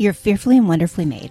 You're fearfully and wonderfully made.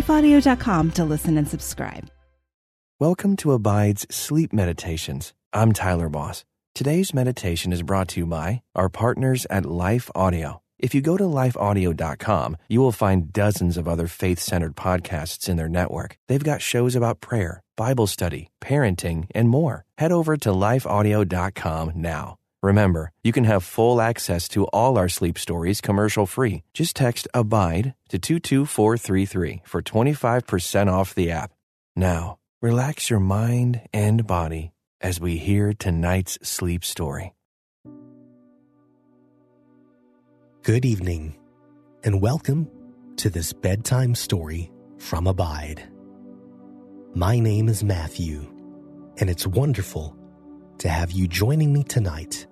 lifeaudio.com to listen and subscribe. Welcome to Abide's Sleep Meditations. I'm Tyler Boss. Today's meditation is brought to you by our partners at Life Audio. If you go to lifeaudio.com, you will find dozens of other faith centered podcasts in their network. They've got shows about prayer, Bible study, parenting, and more. Head over to lifeaudio.com now. Remember, you can have full access to all our sleep stories commercial free. Just text ABIDE to 22433 for 25% off the app. Now, Relax your mind and body as we hear tonight's sleep story. Good evening, and welcome to this bedtime story from Abide. My name is Matthew, and it's wonderful to have you joining me tonight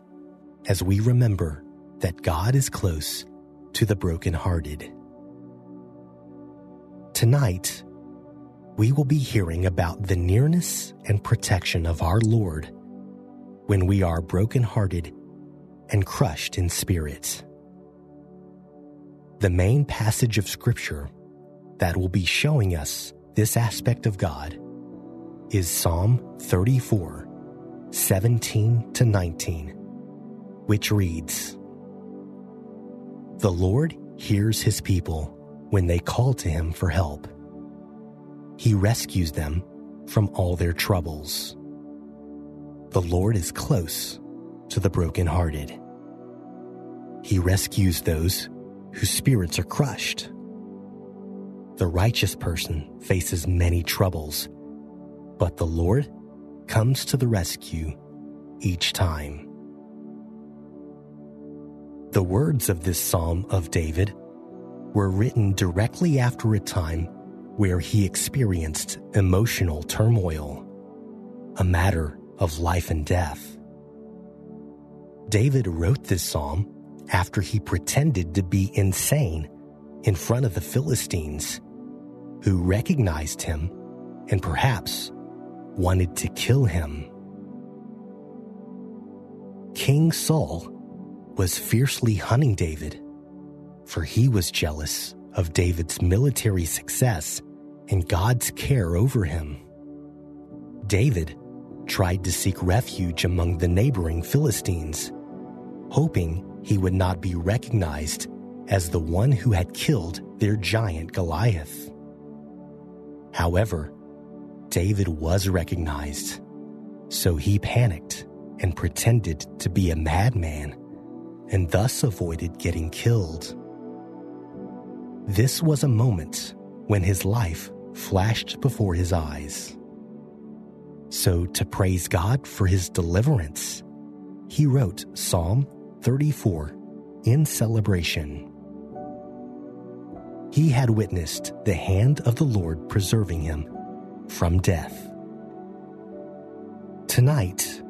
as we remember that God is close to the brokenhearted. Tonight, we will be hearing about the nearness and protection of our Lord when we are brokenhearted and crushed in spirit. The main passage of Scripture that will be showing us this aspect of God is Psalm 34, 17 to 19, which reads The Lord hears his people when they call to him for help he rescues them from all their troubles. The Lord is close to the brokenhearted. He rescues those whose spirits are crushed. The righteous person faces many troubles, but the Lord comes to the rescue each time. The words of this Psalm of David were written directly after a time where he experienced emotional turmoil, a matter of life and death. David wrote this psalm after he pretended to be insane in front of the Philistines, who recognized him and perhaps wanted to kill him. King Saul was fiercely hunting David, for he was jealous of David's military success and God's care over him. David tried to seek refuge among the neighboring Philistines, hoping he would not be recognized as the one who had killed their giant Goliath. However, David was recognized, so he panicked and pretended to be a madman and thus avoided getting killed. This was a moment when his life flashed before his eyes. So, to praise God for his deliverance, he wrote Psalm 34 in celebration. He had witnessed the hand of the Lord preserving him from death. Tonight,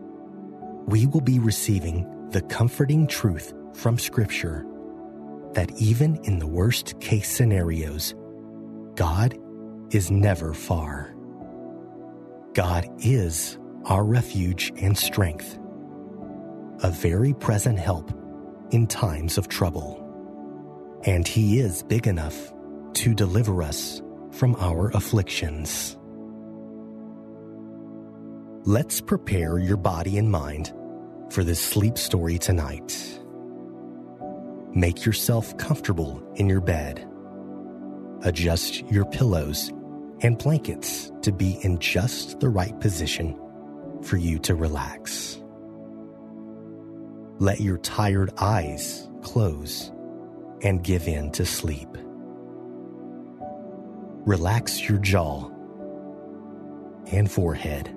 we will be receiving the comforting truth from Scripture that even in the worst case scenarios, God is never far. God is our refuge and strength, a very present help in times of trouble. And He is big enough to deliver us from our afflictions. Let's prepare your body and mind for this sleep story tonight. Make yourself comfortable in your bed. Adjust your pillows and blankets to be in just the right position for you to relax. Let your tired eyes close and give in to sleep. Relax your jaw and forehead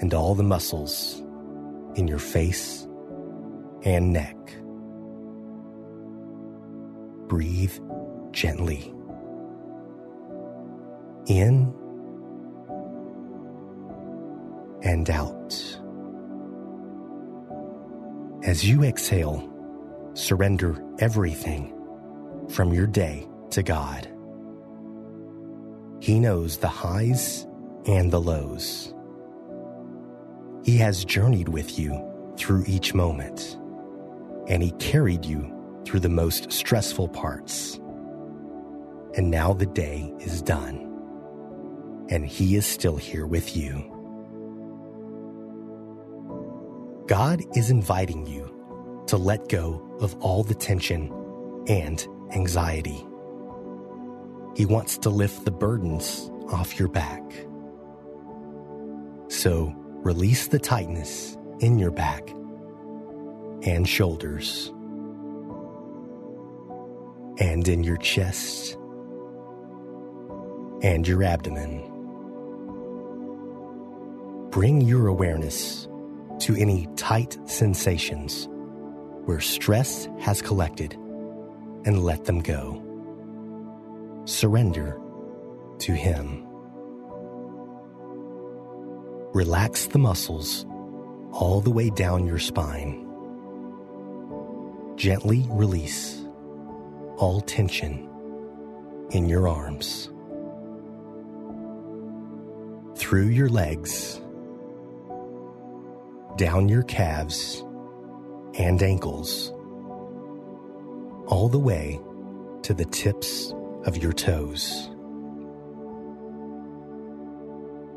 and all the muscles in your face and neck. Breathe gently. In and out. As you exhale, surrender everything from your day to God. He knows the highs and the lows. He has journeyed with you through each moment, and He carried you through the most stressful parts. And now the day is done, and He is still here with you. God is inviting you to let go of all the tension and anxiety. He wants to lift the burdens off your back. So release the tightness in your back and shoulders, and in your chest and your abdomen. Bring your awareness to any tight sensations where stress has collected and let them go. Surrender to Him. Relax the muscles all the way down your spine. Gently release all tension in your arms. Through your legs, down your calves and ankles, all the way to the tips of your toes.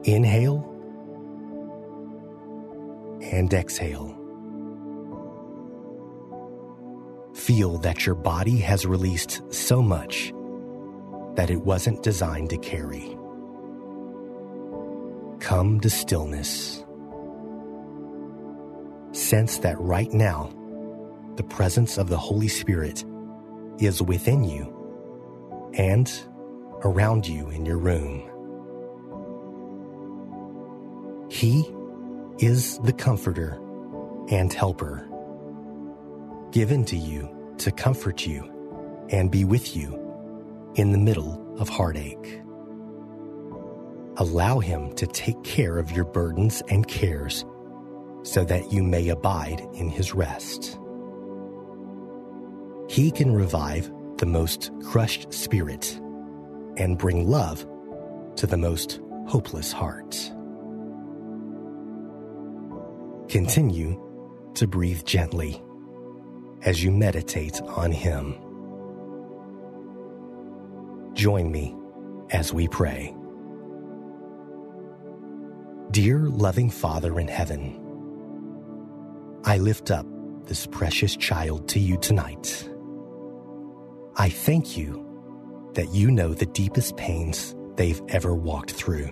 Inhale and exhale. Feel that your body has released so much that it wasn't designed to carry. Come to stillness. Sense that right now, the presence of the Holy Spirit is within you and around you in your room. He is the Comforter and Helper, given to you to comfort you and be with you in the middle of heartache. Allow Him to take care of your burdens and cares so that you may abide in His rest. He can revive the most crushed spirit and bring love to the most hopeless heart. Continue to breathe gently as you meditate on Him. Join me as we pray. Dear loving Father in heaven, I lift up this precious child to you tonight. I thank you that you know the deepest pains they've ever walked through.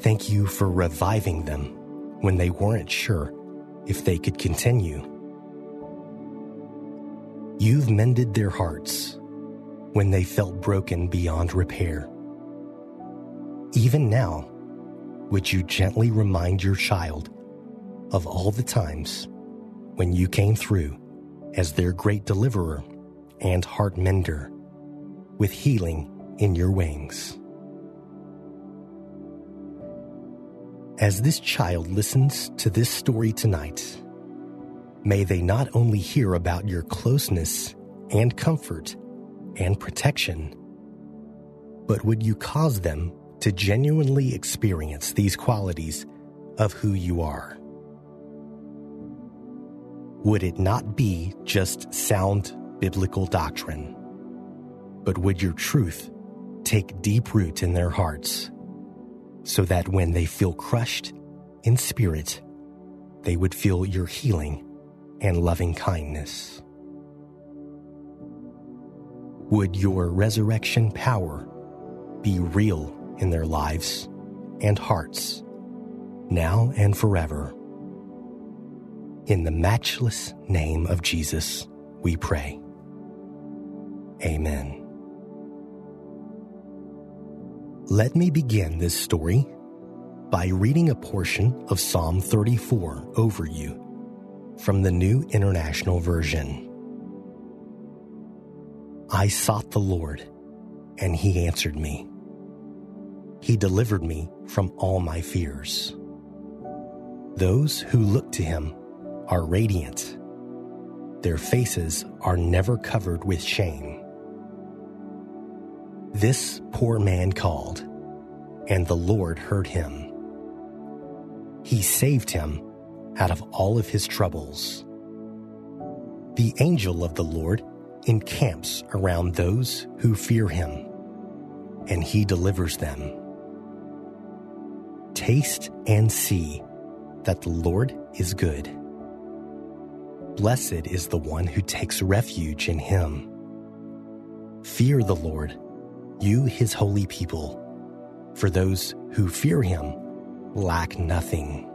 Thank you for reviving them when they weren't sure if they could continue. You've mended their hearts when they felt broken beyond repair. Even now, would you gently remind your child of all the times when you came through as their great deliverer and heart mender with healing in your wings? As this child listens to this story tonight, may they not only hear about your closeness and comfort and protection, but would you cause them to genuinely experience these qualities of who you are? Would it not be just sound biblical doctrine, but would your truth take deep root in their hearts? So that when they feel crushed in spirit, they would feel your healing and loving kindness. Would your resurrection power be real in their lives and hearts, now and forever? In the matchless name of Jesus, we pray. Amen. Let me begin this story by reading a portion of Psalm 34 over you from the New International Version. I sought the Lord, and he answered me. He delivered me from all my fears. Those who look to him are radiant. Their faces are never covered with shame. This poor man called, and the Lord heard him. He saved him out of all of his troubles. The angel of the Lord encamps around those who fear him, and he delivers them. Taste and see that the Lord is good. Blessed is the one who takes refuge in him. Fear the Lord, you his holy people, for those who fear him lack nothing.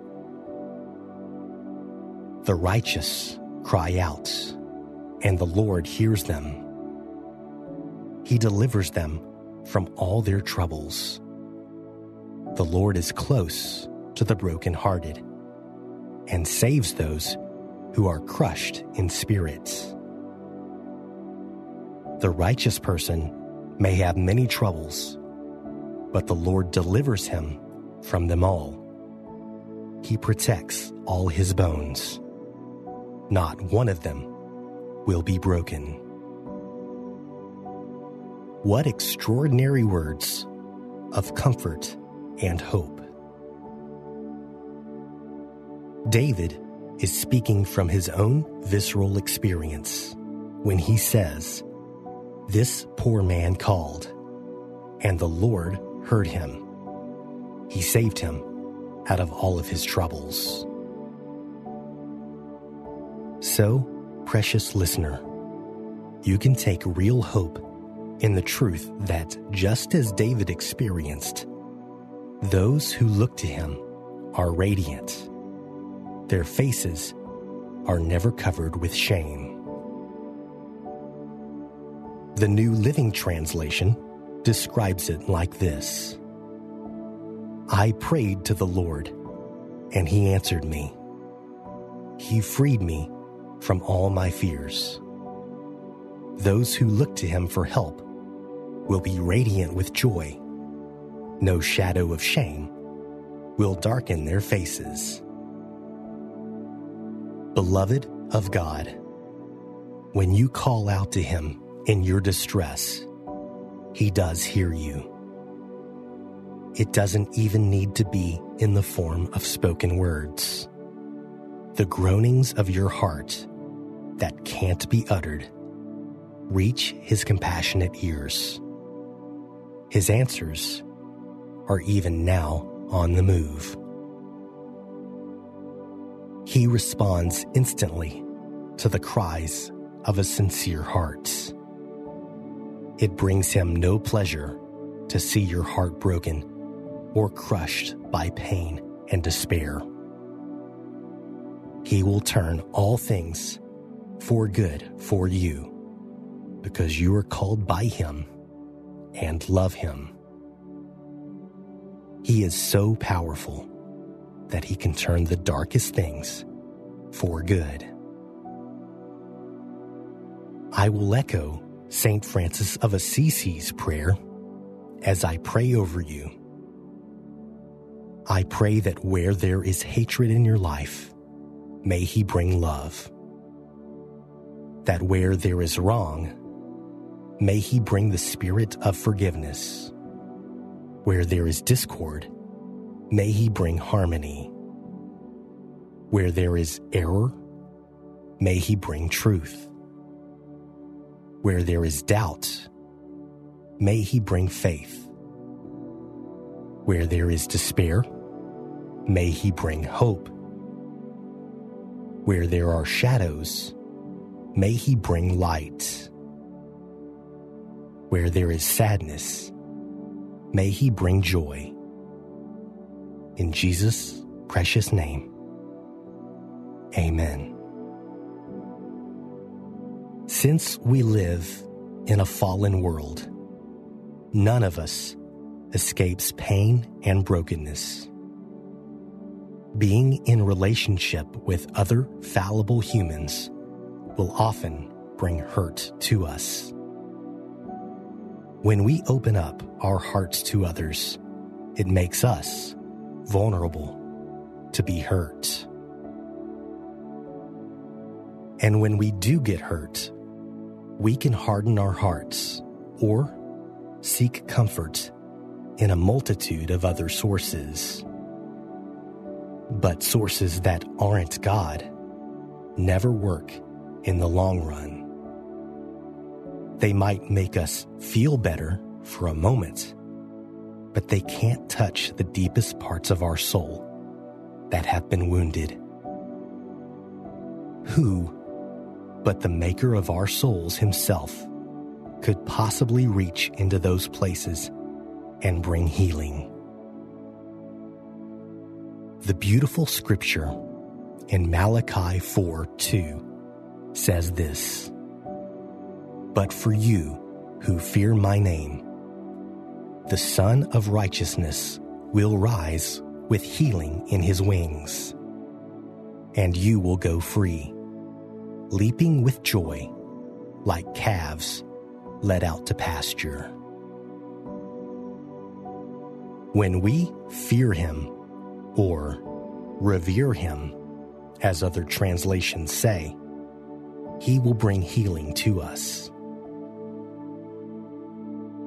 The righteous cry out, and the Lord hears them. He delivers them from all their troubles. The Lord is close to the brokenhearted and saves those who are crushed in spirit. The righteous person may have many troubles, but the Lord delivers him from them all. He protects all his bones. Not one of them will be broken. What extraordinary words of comfort and hope. David is speaking from his own visceral experience when he says, This poor man called, and the Lord heard him. He saved him out of all of his troubles. So, precious listener, you can take real hope in the truth that just as David experienced, those who look to him are radiant their faces are never covered with shame. The New Living Translation describes it like this I prayed to the Lord, and he answered me. He freed me from all my fears. Those who look to him for help will be radiant with joy. No shadow of shame will darken their faces. Beloved of God, when you call out to Him in your distress, He does hear you. It doesn't even need to be in the form of spoken words. The groanings of your heart that can't be uttered reach His compassionate ears. His answers are even now on the move. He responds instantly to the cries of a sincere heart. It brings him no pleasure to see your heart broken or crushed by pain and despair. He will turn all things for good for you because you are called by Him and love Him. He is so powerful that he can turn the darkest things for good. I will echo St. Francis of Assisi's prayer as I pray over you. I pray that where there is hatred in your life, may he bring love. That where there is wrong, may he bring the spirit of forgiveness. Where there is discord, may he bring harmony. Where there is error, may he bring truth. Where there is doubt, may he bring faith. Where there is despair, may he bring hope. Where there are shadows, may he bring light. Where there is sadness, may he bring joy. In Jesus' precious name, amen. Since we live in a fallen world, none of us escapes pain and brokenness. Being in relationship with other fallible humans will often bring hurt to us. When we open up our hearts to others, it makes us vulnerable to be hurt. And when we do get hurt, we can harden our hearts or seek comfort in a multitude of other sources. But sources that aren't God never work in the long run. They might make us feel better for a moment, but they can't touch the deepest parts of our soul that have been wounded. Who, but the Maker of our souls Himself, could possibly reach into those places and bring healing? The beautiful scripture in Malachi 4 2 says this But for you who fear my name, the Sun of Righteousness will rise with healing in his wings, and you will go free, leaping with joy like calves led out to pasture. When we fear him or revere him, as other translations say, he will bring healing to us.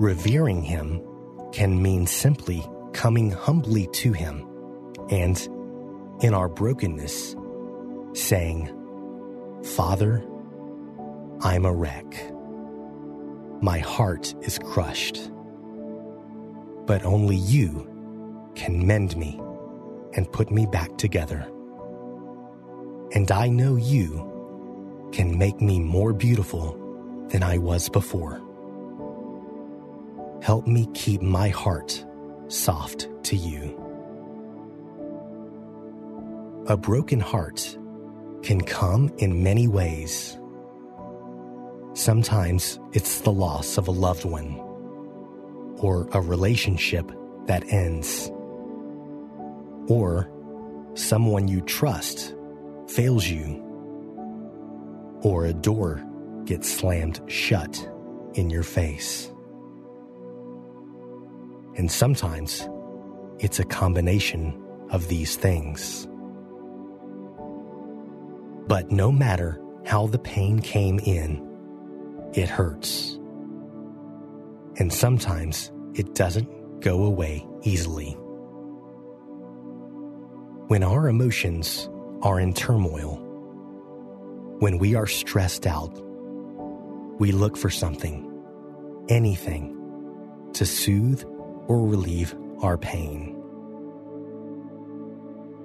Revering him can mean simply coming humbly to him and, in our brokenness, saying, Father, I'm a wreck. My heart is crushed. But only you can mend me and put me back together. And I know you can make me more beautiful than I was before. Help me keep my heart soft to you. A broken heart can come in many ways. Sometimes it's the loss of a loved one or a relationship that ends or someone you trust fails you, or a door gets slammed shut in your face. And sometimes it's a combination of these things. But no matter how the pain came in, it hurts. And sometimes it doesn't go away easily. When our emotions are in turmoil, when we are stressed out, we look for something, anything, to soothe or relieve our pain.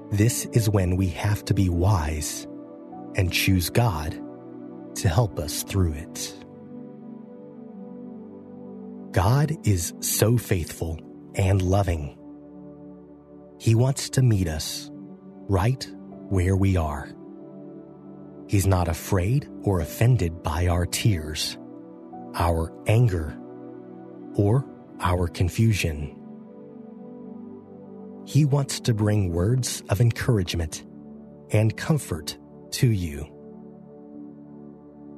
This is when we have to be wise and choose God to help us through it. God is so faithful and loving. He wants to meet us right where we are. He's not afraid or offended by our tears, our anger, or our confusion. He wants to bring words of encouragement and comfort to you.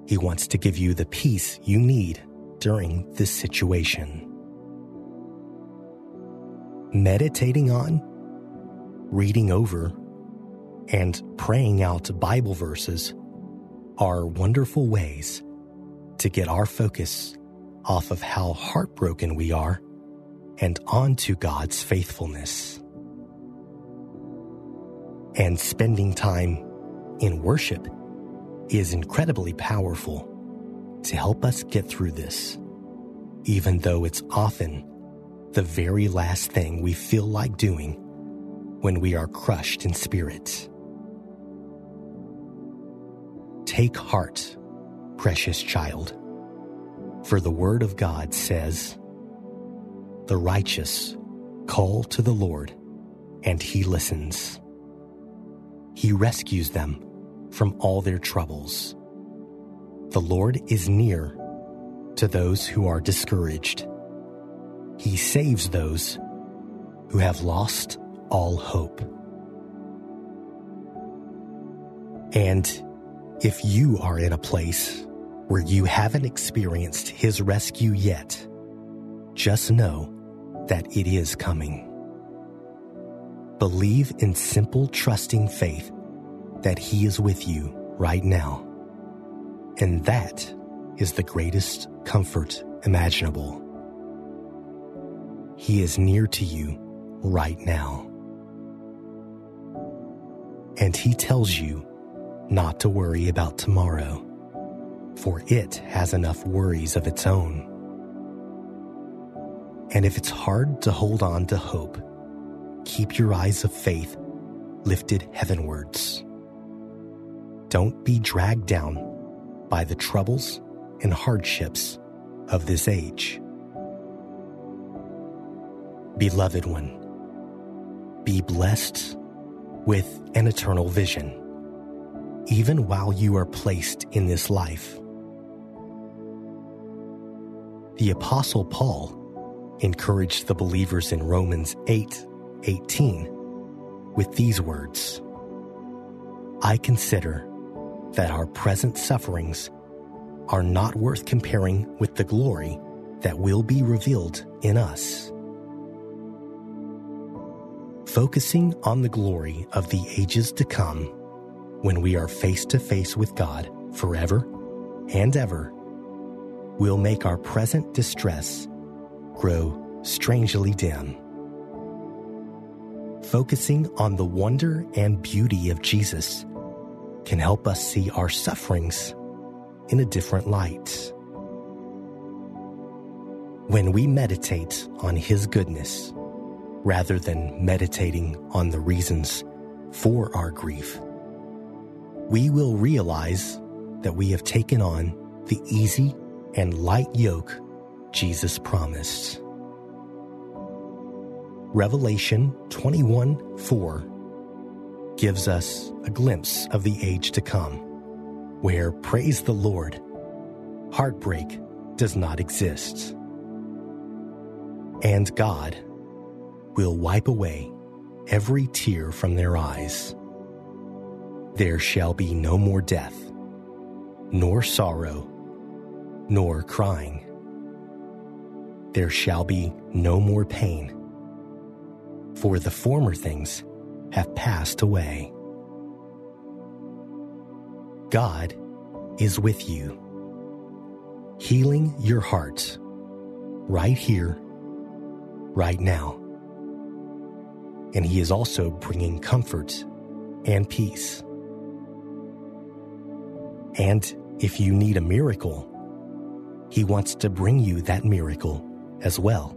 He wants to give you the peace you need during this situation. Meditating on, reading over, and praying out Bible verses are wonderful ways to get our focus off of how heartbroken we are and onto God's faithfulness. And spending time in worship is incredibly powerful to help us get through this, even though it's often the very last thing we feel like doing when we are crushed in spirit. Take heart, precious child, for the word of God says, The righteous call to the Lord, and he listens. He rescues them from all their troubles. The Lord is near to those who are discouraged. He saves those who have lost all hope. And if you are in a place where you haven't experienced His rescue yet, just know that it is coming. Believe in simple, trusting faith that He is with you right now. And that is the greatest comfort imaginable. He is near to you right now. And He tells you not to worry about tomorrow, for it has enough worries of its own. And if it's hard to hold on to hope, keep your eyes of faith lifted heavenwards. Don't be dragged down by the troubles and hardships of this age. Beloved one, be blessed with an eternal vision, even while you are placed in this life. The Apostle Paul encouraged the believers in Romans 8 18 with these words I consider that our present sufferings are not worth comparing with the glory that will be revealed in us. Focusing on the glory of the ages to come, when we are face to face with God forever and ever, will make our present distress grow strangely dim. Focusing on the wonder and beauty of Jesus can help us see our sufferings in a different light. When we meditate on His goodness, rather than meditating on the reasons for our grief, we will realize that we have taken on the easy and light yoke Jesus promised. Revelation 21 4 gives us a glimpse of the age to come, where, praise the Lord, heartbreak does not exist. And God will wipe away every tear from their eyes. There shall be no more death, nor sorrow, nor crying. There shall be no more pain, for the former things have passed away. God is with you, healing your heart right here, right now. And He is also bringing comfort and peace. And if you need a miracle, He wants to bring you that miracle as well.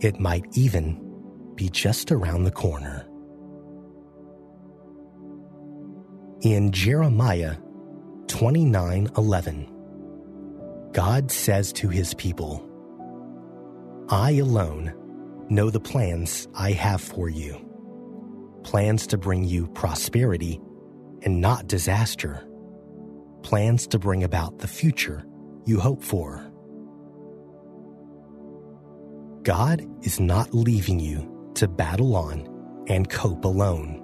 It might even be just around the corner. In Jeremiah 29:11, God says to his people, I alone know the plans I have for you. Plans to bring you prosperity and not disaster. Plans to bring about the future you hope for. God is not leaving you to battle on and cope alone.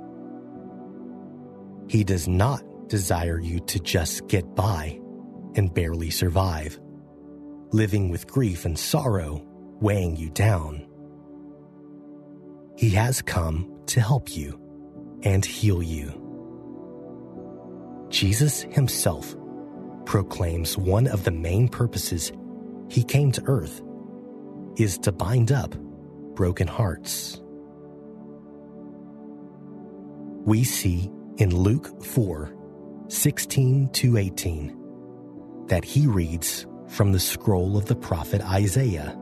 He does not desire you to just get by and barely survive, living with grief and sorrow weighing you down. He has come to help you and heal you. Jesus himself proclaims one of the main purposes he came to earth is to bind up broken hearts. We see in Luke 4 16 to 18 that he reads from the scroll of the prophet Isaiah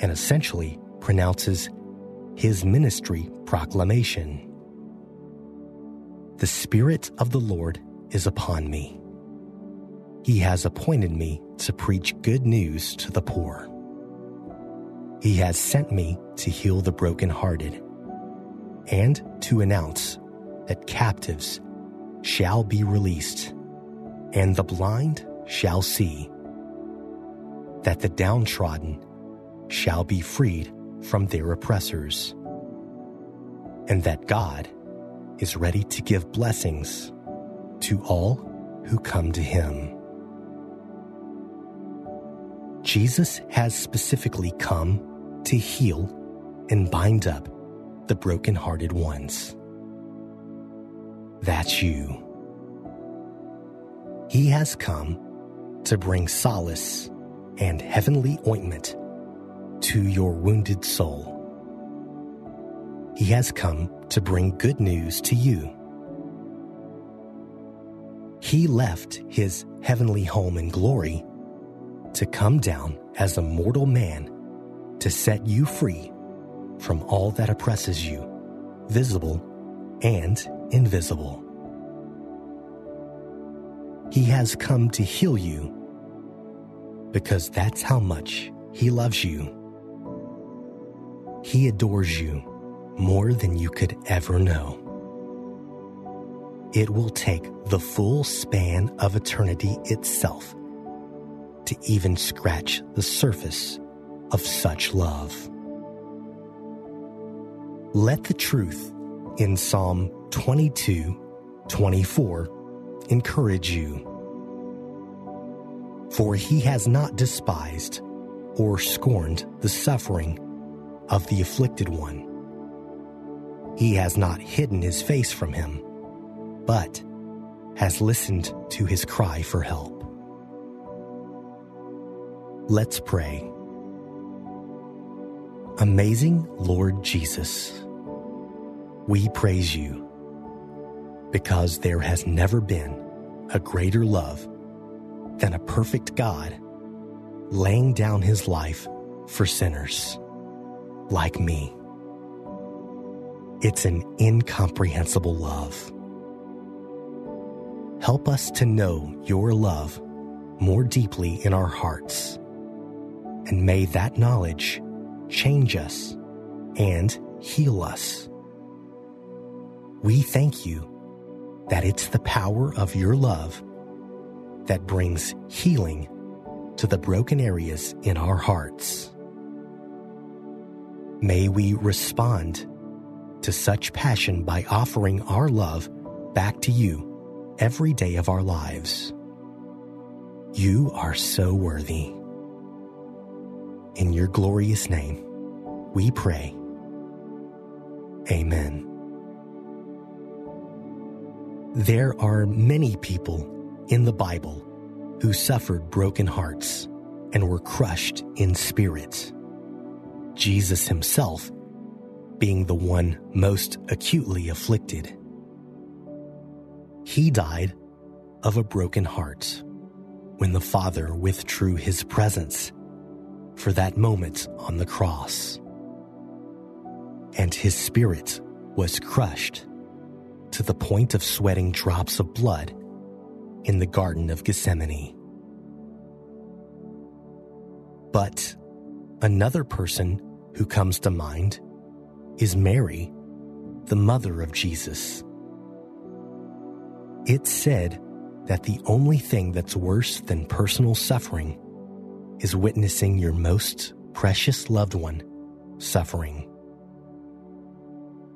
and essentially pronounces his ministry proclamation. The Spirit of the Lord is upon me. He has appointed me to preach good news to the poor. He has sent me to heal the brokenhearted and to announce that captives shall be released and the blind shall see, that the downtrodden shall be freed from their oppressors, and that God is ready to give blessings to all who come to him. Jesus has specifically come to heal and bind up the brokenhearted ones. That's you. He has come to bring solace and heavenly ointment to your wounded soul. He has come to bring good news to you. He left his heavenly home in glory to come down as a mortal man to set you free from all that oppresses you, visible and invisible. He has come to heal you because that's how much He loves you. He adores you more than you could ever know. It will take the full span of eternity itself to even scratch the surface of such love. Let the truth in Psalm 22 24 encourage you. For he has not despised or scorned the suffering of the afflicted one. He has not hidden his face from him, but has listened to his cry for help. Let's pray. Amazing Lord Jesus, we praise you because there has never been a greater love than a perfect God laying down his life for sinners like me. It's an incomprehensible love. Help us to know your love more deeply in our hearts, and may that knowledge change us and heal us. We thank you that it's the power of your love that brings healing to the broken areas in our hearts. May we respond to such passion by offering our love back to you every day of our lives. You are so worthy. In your glorious name, we pray. Amen. There are many people in the Bible who suffered broken hearts and were crushed in spirit. Jesus himself being the one most acutely afflicted. He died of a broken heart when the Father withdrew his presence for that moment on the cross. And his spirit was crushed to the point of sweating drops of blood in the Garden of Gethsemane. But another person who comes to mind is Mary, the mother of Jesus. It's said that the only thing that's worse than personal suffering is witnessing your most precious loved one suffering.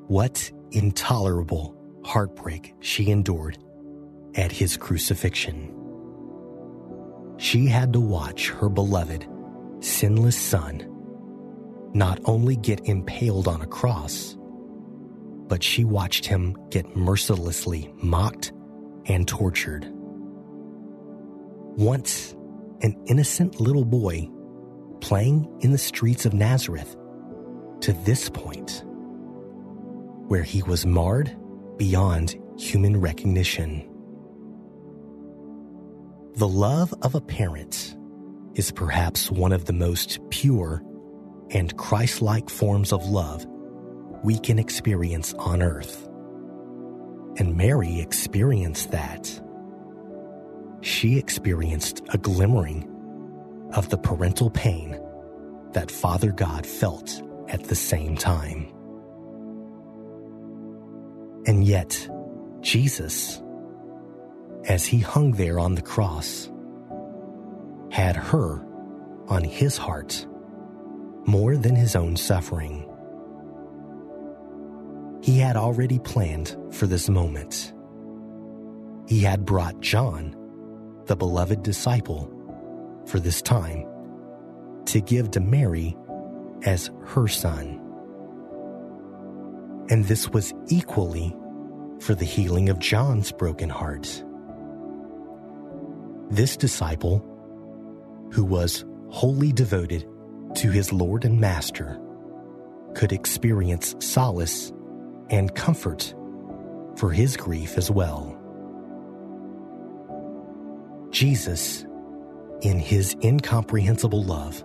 What intolerable heartbreak she endured at his crucifixion. She had to watch her beloved, sinless son not only get impaled on a cross, but she watched him get mercilessly mocked and tortured. Once, an innocent little boy playing in the streets of Nazareth to this point, where he was marred beyond human recognition. The love of a parent is perhaps one of the most pure and Christ like forms of love we can experience on earth. And Mary experienced that. She experienced a glimmering of the parental pain that Father God felt at the same time. And yet, Jesus, as he hung there on the cross, had her on his heart more than his own suffering. He had already planned for this moment. He had brought John, the beloved disciple, for this time to give to Mary as her son. And this was equally for the healing of John's broken heart. This disciple, who was wholly devoted to his Lord and Master, could experience solace and comfort for his grief as well. Jesus, in his incomprehensible love,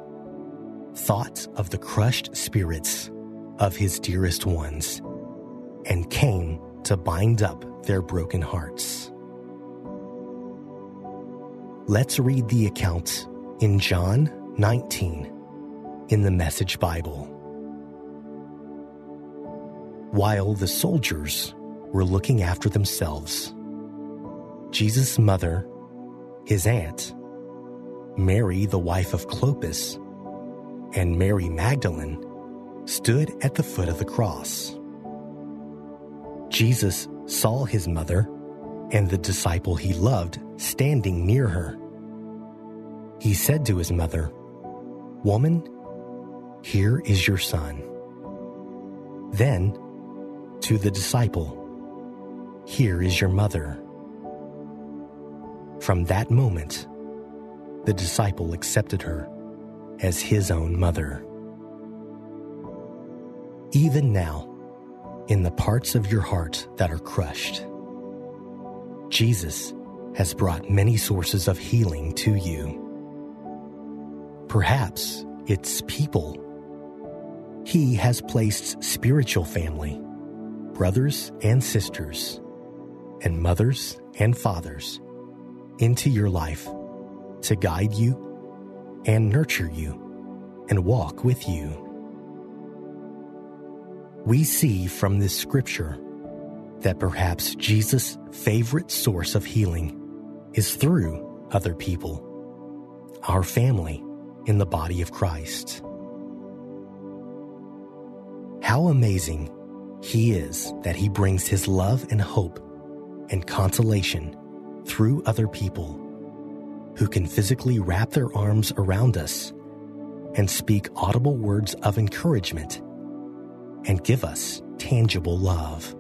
thought of the crushed spirits of his dearest ones and came to bind up their broken hearts. Let's read the account in John 19 in the Message Bible. While the soldiers were looking after themselves, Jesus' mother, his aunt, Mary, the wife of Clopas, and Mary Magdalene stood at the foot of the cross. Jesus saw his mother and the disciple he loved standing near her. He said to his mother, Woman, here is your son. Then, to the disciple, Here is your mother. From that moment, the disciple accepted her as his own mother. Even now, in the parts of your heart that are crushed, Jesus has brought many sources of healing to you. Perhaps it's people. He has placed spiritual family, brothers and sisters, and mothers and fathers into your life to guide you and nurture you and walk with you. We see from this scripture that perhaps Jesus' favorite source of healing is through other people, our family in the body of Christ. How amazing he is that he brings his love and hope and consolation through other people who can physically wrap their arms around us and speak audible words of encouragement and give us tangible love.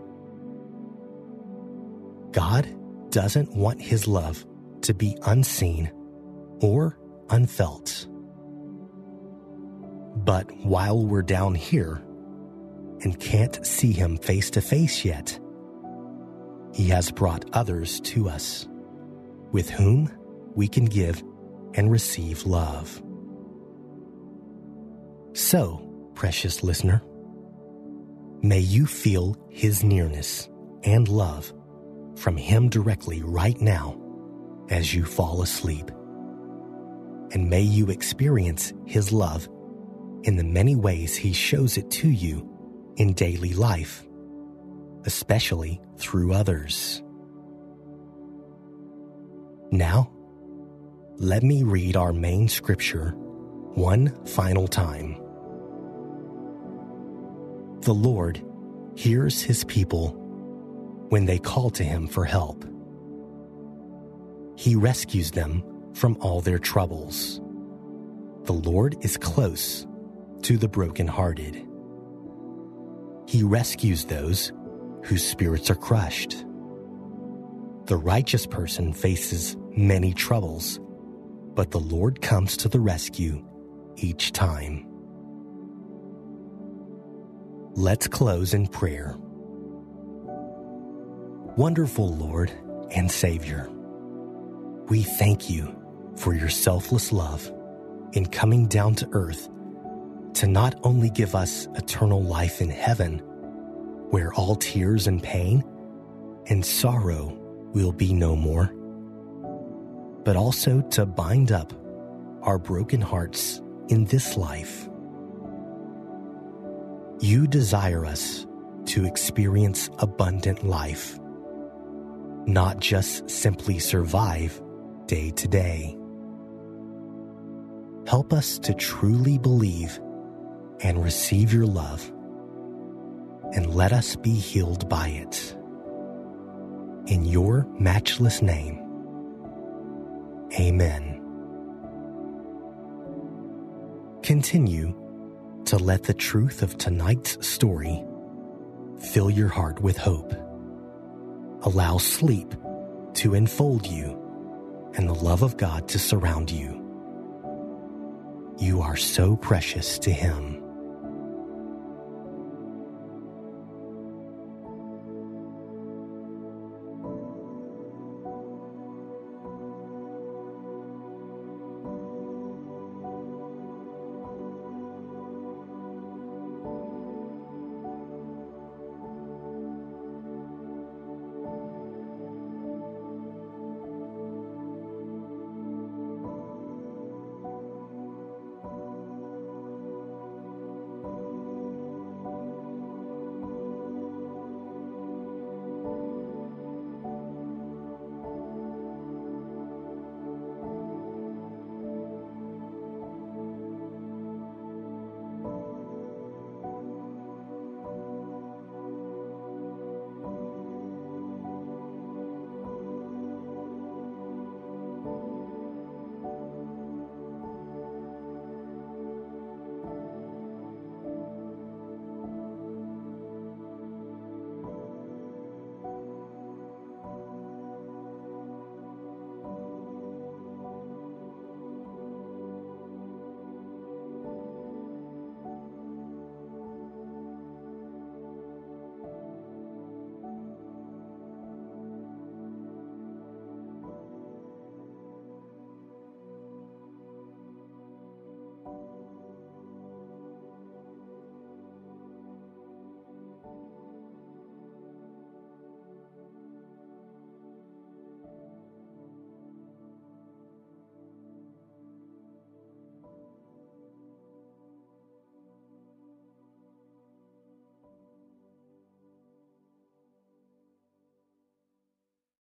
God doesn't want his love to be unseen or unfelt. But while we're down here and can't see him face to face yet, he has brought others to us with whom we can give and receive love. So, precious listener, may you feel His nearness and love from Him directly right now as you fall asleep. And may you experience His love in the many ways He shows it to you in daily life, especially through others. Now, let me read our main scripture one final time. The Lord hears his people when they call to him for help. He rescues them from all their troubles. The Lord is close to the brokenhearted. He rescues those whose spirits are crushed. The righteous person faces many troubles but the Lord comes to the rescue each time. Let's close in prayer. Wonderful Lord and Savior, we thank you for your selfless love in coming down to earth to not only give us eternal life in heaven, where all tears and pain and sorrow will be no more but also to bind up our broken hearts in this life. You desire us to experience abundant life, not just simply survive day to day. Help us to truly believe and receive your love, and let us be healed by it. In your matchless name, Amen. Continue to let the truth of tonight's story fill your heart with hope. Allow sleep to enfold you and the love of God to surround you. You are so precious to Him.